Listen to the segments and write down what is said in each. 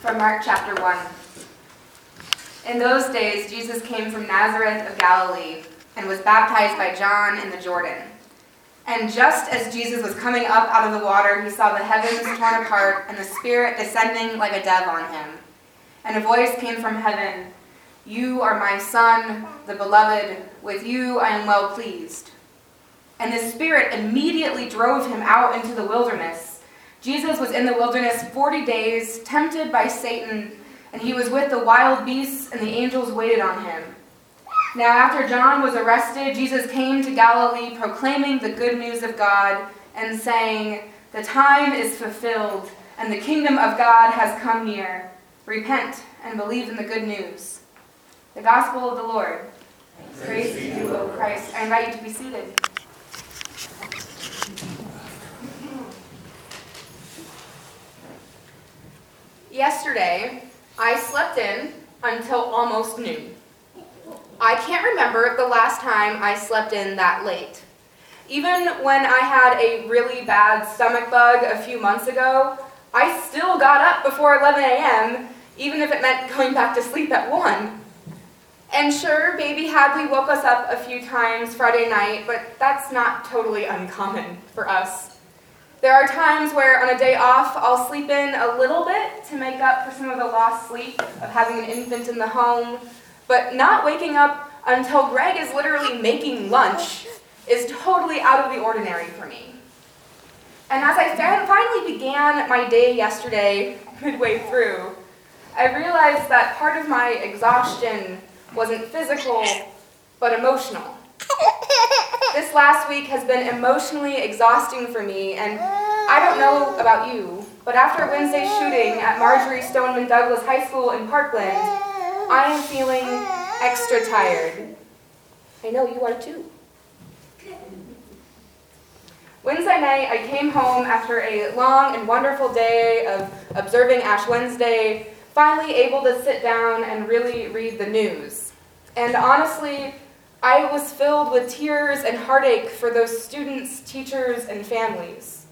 From Mark chapter 1. In those days, Jesus came from Nazareth of Galilee and was baptized by John in the Jordan. And just as Jesus was coming up out of the water, he saw the heavens torn apart and the Spirit descending like a dove on him. And a voice came from heaven You are my Son, the beloved. With you I am well pleased. And the Spirit immediately drove him out into the wilderness. Jesus was in the wilderness 40 days, tempted by Satan, and he was with the wild beasts, and the angels waited on him. Now, after John was arrested, Jesus came to Galilee proclaiming the good news of God and saying, The time is fulfilled, and the kingdom of God has come near. Repent and believe in the good news. The gospel of the Lord. Praise, Praise to you, O Christ. I invite you to be seated. Yesterday, I slept in until almost noon. I can't remember the last time I slept in that late. Even when I had a really bad stomach bug a few months ago, I still got up before 11 a.m., even if it meant going back to sleep at 1. And sure, baby Hadley woke us up a few times Friday night, but that's not totally uncommon for us. There are times where on a day off, I'll sleep in a little bit to make up for some of the lost sleep of having an infant in the home, but not waking up until Greg is literally making lunch is totally out of the ordinary for me. And as I finally began my day yesterday, midway through, I realized that part of my exhaustion wasn't physical, but emotional. This last week has been emotionally exhausting for me, and I don't know about you, but after Wednesday's shooting at Marjory Stoneman Douglas High School in Parkland, I am feeling extra tired. I know you are too. Wednesday night, I came home after a long and wonderful day of observing Ash Wednesday, finally able to sit down and really read the news. And honestly, I was filled with tears and heartache for those students, teachers, and families.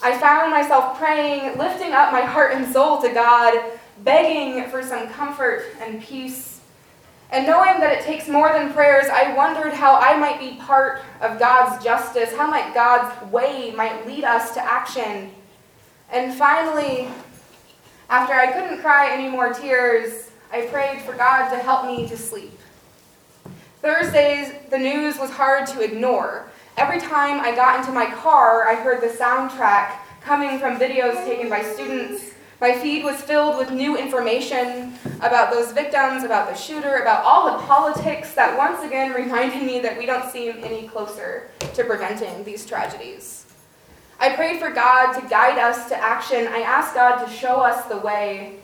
I found myself praying, lifting up my heart and soul to God, begging for some comfort and peace. And knowing that it takes more than prayers, I wondered how I might be part of God's justice, how might God's way might lead us to action. And finally, after I couldn't cry any more tears, I prayed for God to help me to sleep. Thursdays, the news was hard to ignore. Every time I got into my car, I heard the soundtrack coming from videos taken by students. My feed was filled with new information about those victims, about the shooter, about all the politics that once again reminded me that we don't seem any closer to preventing these tragedies. I prayed for God to guide us to action. I asked God to show us the way.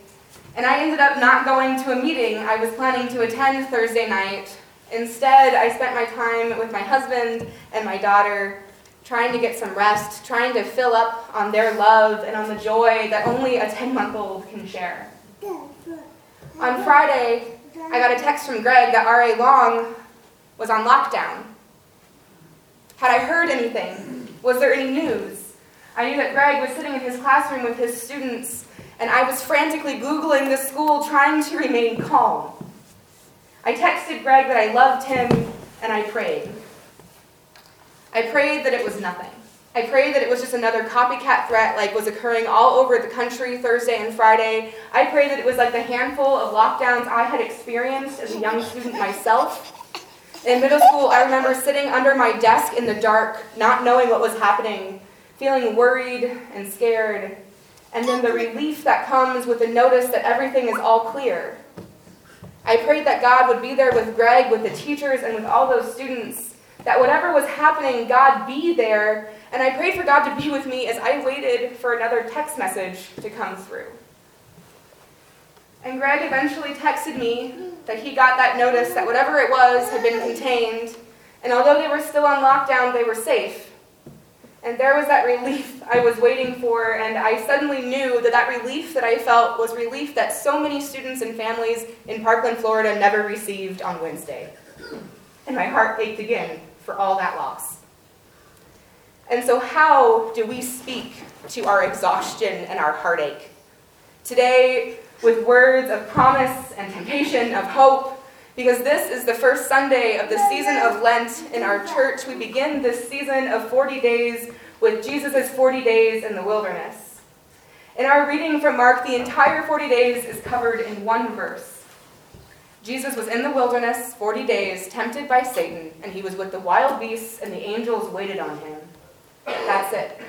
And I ended up not going to a meeting I was planning to attend Thursday night Instead, I spent my time with my husband and my daughter trying to get some rest, trying to fill up on their love and on the joy that only a 10 month old can share. On Friday, I got a text from Greg that R.A. Long was on lockdown. Had I heard anything? Was there any news? I knew that Greg was sitting in his classroom with his students, and I was frantically Googling the school trying to remain calm. I texted Greg that I loved him, and I prayed. I prayed that it was nothing. I prayed that it was just another copycat threat like was occurring all over the country Thursday and Friday. I prayed that it was like the handful of lockdowns I had experienced as a young student myself. In middle school, I remember sitting under my desk in the dark, not knowing what was happening, feeling worried and scared, and then the relief that comes with the notice that everything is all clear. I prayed that God would be there with Greg, with the teachers, and with all those students. That whatever was happening, God be there. And I prayed for God to be with me as I waited for another text message to come through. And Greg eventually texted me that he got that notice that whatever it was had been contained. And although they were still on lockdown, they were safe. And there was that relief I was waiting for, and I suddenly knew that that relief that I felt was relief that so many students and families in Parkland, Florida never received on Wednesday. And my heart ached again for all that loss. And so, how do we speak to our exhaustion and our heartache? Today, with words of promise and temptation, of hope, because this is the first Sunday of the season of Lent in our church. We begin this season of 40 days with Jesus' 40 days in the wilderness. In our reading from Mark, the entire 40 days is covered in one verse. Jesus was in the wilderness 40 days, tempted by Satan, and he was with the wild beasts, and the angels waited on him. That's it.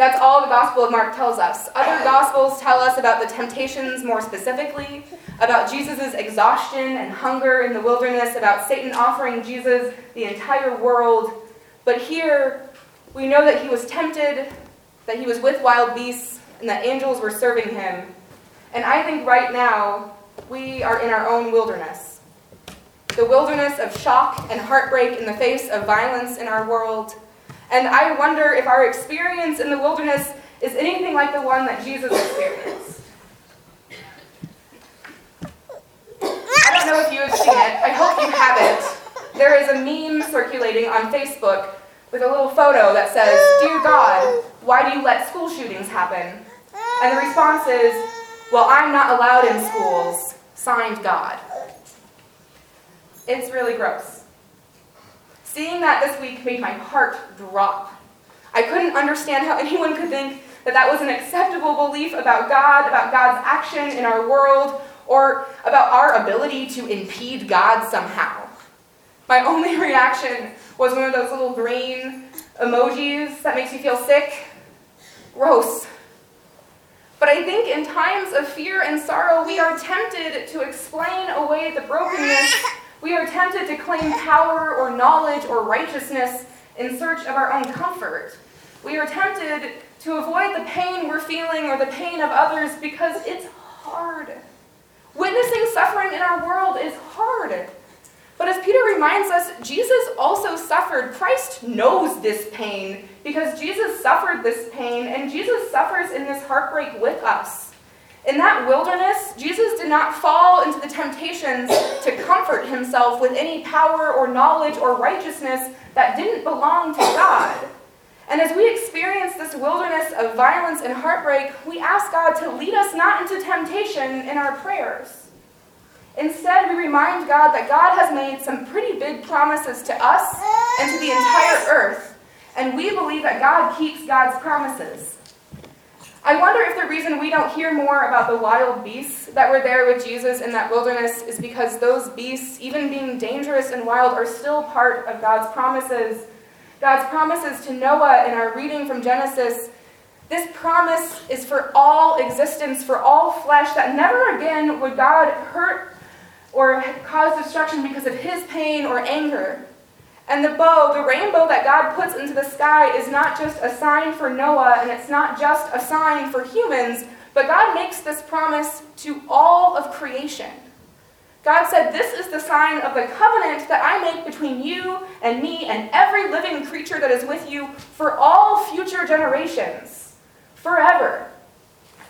That's all the Gospel of Mark tells us. Other Gospels tell us about the temptations more specifically, about Jesus' exhaustion and hunger in the wilderness, about Satan offering Jesus the entire world. But here, we know that he was tempted, that he was with wild beasts, and that angels were serving him. And I think right now, we are in our own wilderness. The wilderness of shock and heartbreak in the face of violence in our world and I wonder if our experience in the wilderness is anything like the one that Jesus experienced. I don't know if you have seen it. I hope you haven't. There is a meme circulating on Facebook with a little photo that says, Dear God, why do you let school shootings happen? And the response is, Well, I'm not allowed in schools. Signed God. It's really gross. Seeing that this week made my heart drop. I couldn't understand how anyone could think that that was an acceptable belief about God, about God's action in our world, or about our ability to impede God somehow. My only reaction was one of those little green emojis that makes you feel sick. Gross. But I think in times of fear and sorrow, we are tempted to explain away the brokenness we are tempted to claim power or knowledge or righteousness in search of our own comfort. We are tempted to avoid the pain we're feeling or the pain of others because it's hard. Witnessing suffering in our world is hard. But as Peter reminds us, Jesus also suffered. Christ knows this pain because Jesus suffered this pain, and Jesus suffers in this heartbreak with us. In that wilderness, Jesus did not fall into the temptations to comfort himself with any power or knowledge or righteousness that didn't belong to God. And as we experience this wilderness of violence and heartbreak, we ask God to lead us not into temptation in our prayers. Instead, we remind God that God has made some pretty big promises to us and to the entire earth, and we believe that God keeps God's promises. I wonder if the reason we don't hear more about the wild beasts that were there with Jesus in that wilderness is because those beasts, even being dangerous and wild, are still part of God's promises. God's promises to Noah in our reading from Genesis. This promise is for all existence, for all flesh, that never again would God hurt or cause destruction because of his pain or anger. And the bow, the rainbow that God puts into the sky, is not just a sign for Noah and it's not just a sign for humans, but God makes this promise to all of creation. God said, This is the sign of the covenant that I make between you and me and every living creature that is with you for all future generations, forever.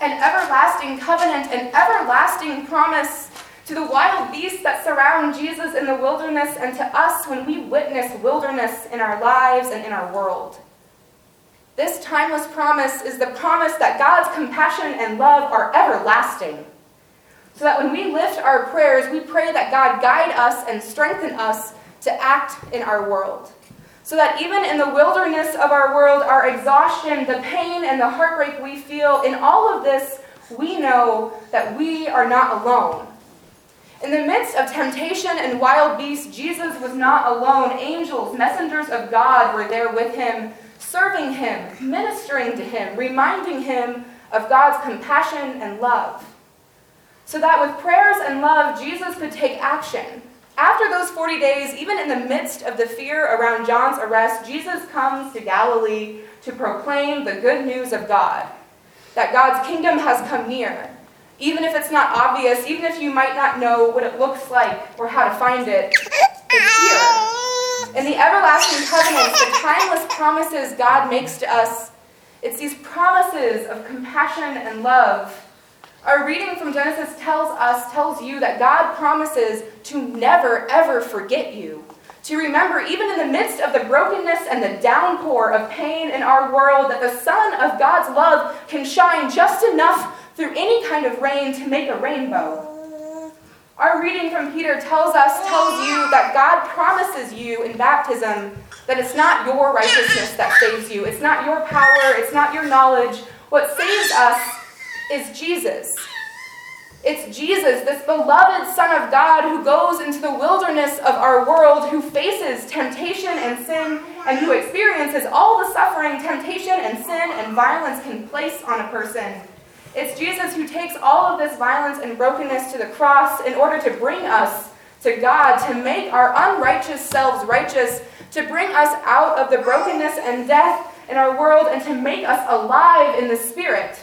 An everlasting covenant, an everlasting promise to the wild beasts that surround Jesus in the wilderness, and to us when we witness wilderness in our lives and in our world. This timeless promise is the promise that God's compassion and love are everlasting. So that when we lift our prayers, we pray that God guide us and strengthen us to act in our world. So that even in the wilderness of our world, our exhaustion, the pain, and the heartbreak we feel, in all of this, we know that we are not alone. In the midst of temptation and wild beasts, Jesus was not alone. Angels, messengers of God, were there with him, serving him, ministering to him, reminding him of God's compassion and love. So that with prayers and love, Jesus could take action. After those 40 days, even in the midst of the fear around John's arrest, Jesus comes to Galilee to proclaim the good news of God that God's kingdom has come near even if it's not obvious, even if you might not know what it looks like or how to find it, it's here. In the everlasting covenants, the timeless promises God makes to us, it's these promises of compassion and love. Our reading from Genesis tells us, tells you that God promises to never, ever forget you. To remember, even in the midst of the brokenness and the downpour of pain in our world, that the sun of God's love can shine just enough through any kind of rain to make a rainbow. Our reading from Peter tells us, tells you that God promises you in baptism that it's not your righteousness that saves you, it's not your power, it's not your knowledge. What saves us is Jesus. It's Jesus, this beloved Son of God, who goes into the wilderness of our world, who faces temptation and sin, and who experiences all the suffering temptation and sin and violence can place on a person. It's Jesus who takes all of this violence and brokenness to the cross in order to bring us to God, to make our unrighteous selves righteous, to bring us out of the brokenness and death in our world, and to make us alive in the Spirit.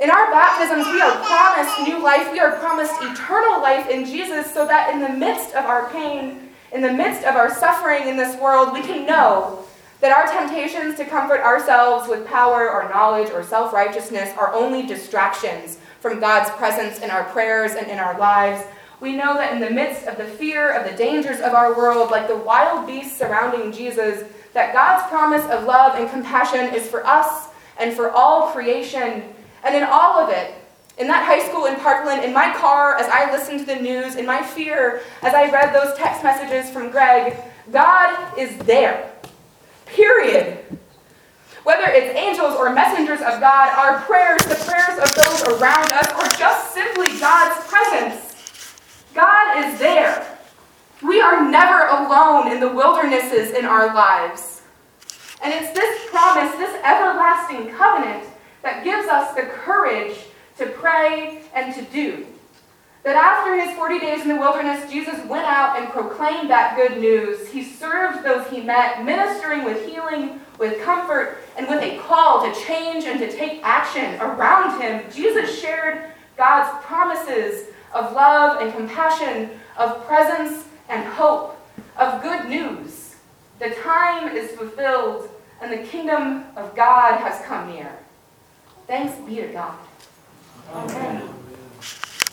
In our baptisms, we are promised new life. We are promised eternal life in Jesus so that in the midst of our pain, in the midst of our suffering in this world, we can know that our temptations to comfort ourselves with power or knowledge or self righteousness are only distractions from God's presence in our prayers and in our lives. We know that in the midst of the fear of the dangers of our world, like the wild beasts surrounding Jesus, that God's promise of love and compassion is for us and for all creation and in all of it, in that high school in Parkland, in my car as I listened to the news, in my fear as I read those text messages from Greg, God is there. Period. Whether it's angels or messengers of God, our prayers, the prayers of those around us, or just simply God's presence, God is there. We are never alone in the wildernesses in our lives. And it's this promise, this everlasting covenant, that gives us the courage to pray and to do. That after his 40 days in the wilderness, Jesus went out and proclaimed that good news. He served those he met, ministering with healing, with comfort, and with a call to change and to take action around him. Jesus shared God's promises of love and compassion, of presence and hope, of good news. The time is fulfilled, and the kingdom of God has come near. Thanks be to God. Amen.